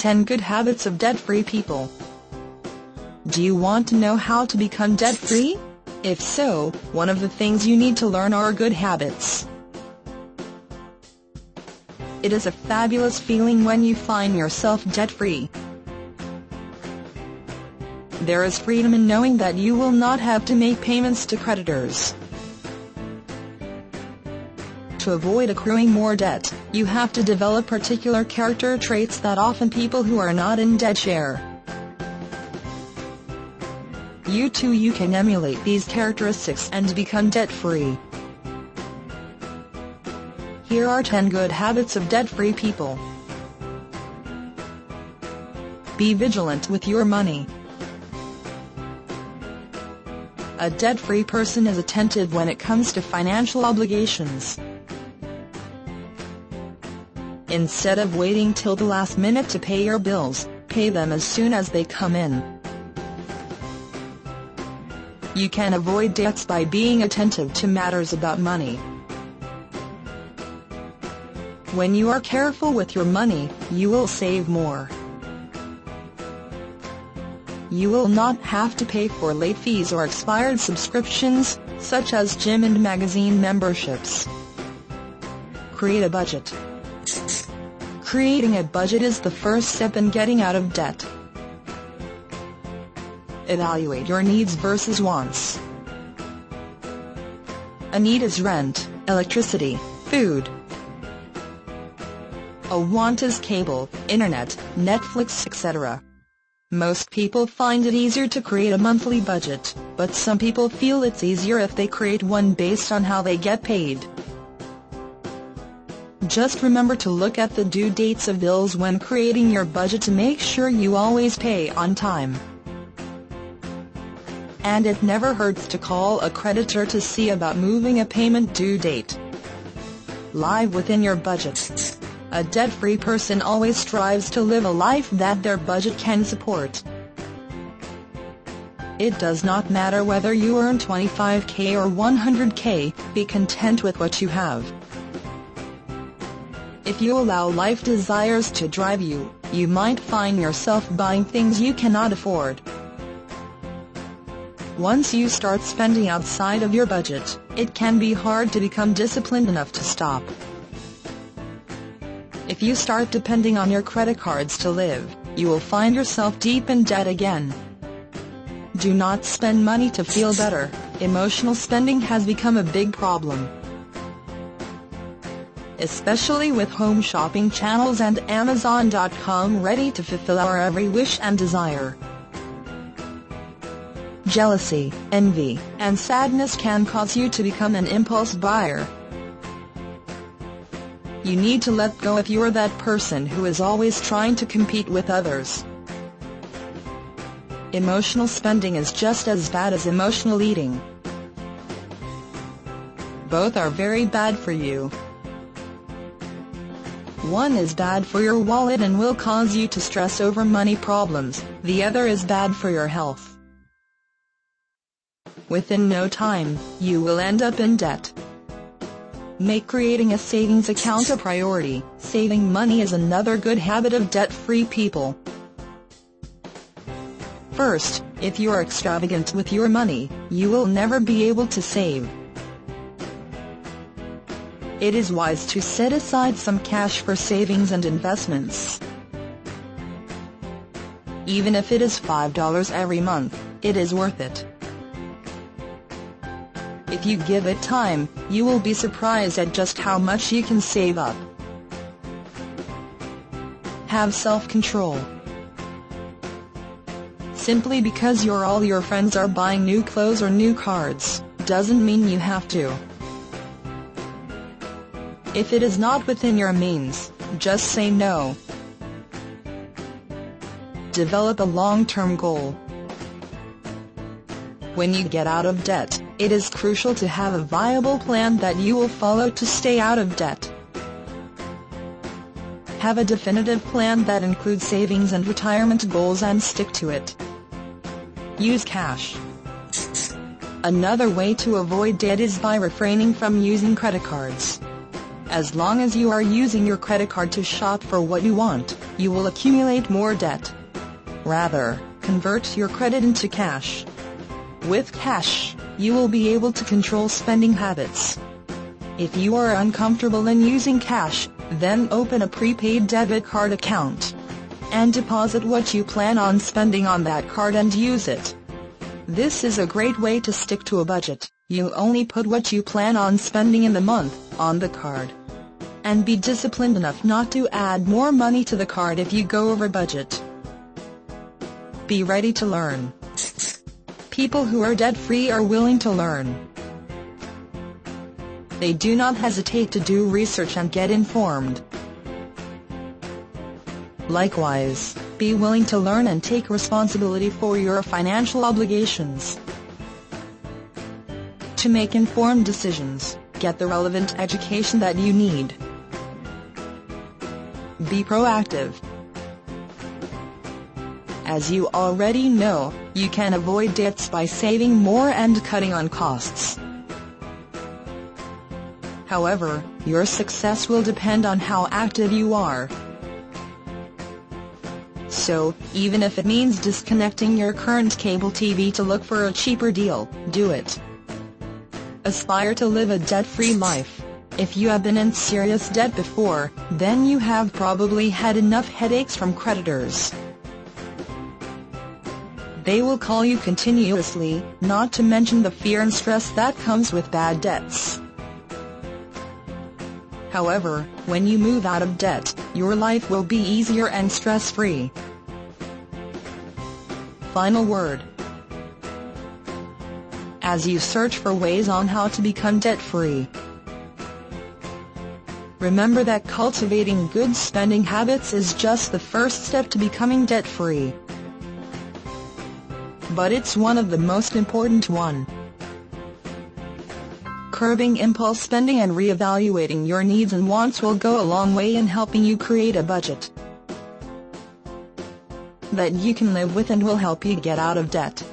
10 Good Habits of Debt-Free People Do you want to know how to become debt-free? If so, one of the things you need to learn are good habits. It is a fabulous feeling when you find yourself debt-free. There is freedom in knowing that you will not have to make payments to creditors. To avoid accruing more debt, you have to develop particular character traits that often people who are not in debt share. You too you can emulate these characteristics and become debt-free. Here are 10 good habits of debt-free people. Be vigilant with your money. A debt-free person is attentive when it comes to financial obligations. Instead of waiting till the last minute to pay your bills, pay them as soon as they come in. You can avoid debts by being attentive to matters about money. When you are careful with your money, you will save more. You will not have to pay for late fees or expired subscriptions, such as gym and magazine memberships. Create a budget. Creating a budget is the first step in getting out of debt. Evaluate your needs versus wants. A need is rent, electricity, food. A want is cable, internet, Netflix etc. Most people find it easier to create a monthly budget, but some people feel it's easier if they create one based on how they get paid. Just remember to look at the due dates of bills when creating your budget to make sure you always pay on time. And it never hurts to call a creditor to see about moving a payment due date. Live within your budget. A debt-free person always strives to live a life that their budget can support. It does not matter whether you earn 25k or 100k, be content with what you have. If you allow life desires to drive you, you might find yourself buying things you cannot afford. Once you start spending outside of your budget, it can be hard to become disciplined enough to stop. If you start depending on your credit cards to live, you will find yourself deep in debt again. Do not spend money to feel better, emotional spending has become a big problem especially with home shopping channels and Amazon.com ready to fulfill our every wish and desire. Jealousy, envy, and sadness can cause you to become an impulse buyer. You need to let go if you are that person who is always trying to compete with others. Emotional spending is just as bad as emotional eating. Both are very bad for you. One is bad for your wallet and will cause you to stress over money problems, the other is bad for your health. Within no time, you will end up in debt. Make creating a savings account a priority. Saving money is another good habit of debt-free people. First, if you are extravagant with your money, you will never be able to save it is wise to set aside some cash for savings and investments. Even if it is $5 every month, it is worth it. If you give it time, you will be surprised at just how much you can save up. Have self-control. Simply because your all your friends are buying new clothes or new cards, doesn't mean you have to. If it is not within your means, just say no. Develop a long-term goal. When you get out of debt, it is crucial to have a viable plan that you will follow to stay out of debt. Have a definitive plan that includes savings and retirement goals and stick to it. Use cash. Another way to avoid debt is by refraining from using credit cards. As long as you are using your credit card to shop for what you want, you will accumulate more debt. Rather, convert your credit into cash. With cash, you will be able to control spending habits. If you are uncomfortable in using cash, then open a prepaid debit card account and deposit what you plan on spending on that card and use it. This is a great way to stick to a budget. You only put what you plan on spending in the month on the card. And be disciplined enough not to add more money to the card if you go over budget. Be ready to learn. People who are debt-free are willing to learn. They do not hesitate to do research and get informed. Likewise, be willing to learn and take responsibility for your financial obligations. To make informed decisions, get the relevant education that you need. Be proactive. As you already know, you can avoid debts by saving more and cutting on costs. However, your success will depend on how active you are. So, even if it means disconnecting your current cable TV to look for a cheaper deal, do it. Aspire to live a debt-free life. If you have been in serious debt before, then you have probably had enough headaches from creditors. They will call you continuously, not to mention the fear and stress that comes with bad debts. However, when you move out of debt, your life will be easier and stress-free. Final word. As you search for ways on how to become debt-free, remember that cultivating good spending habits is just the first step to becoming debt-free. But it's one of the most important one. Curbing impulse spending and reevaluating your needs and wants will go a long way in helping you create a budget that you can live with and will help you get out of debt.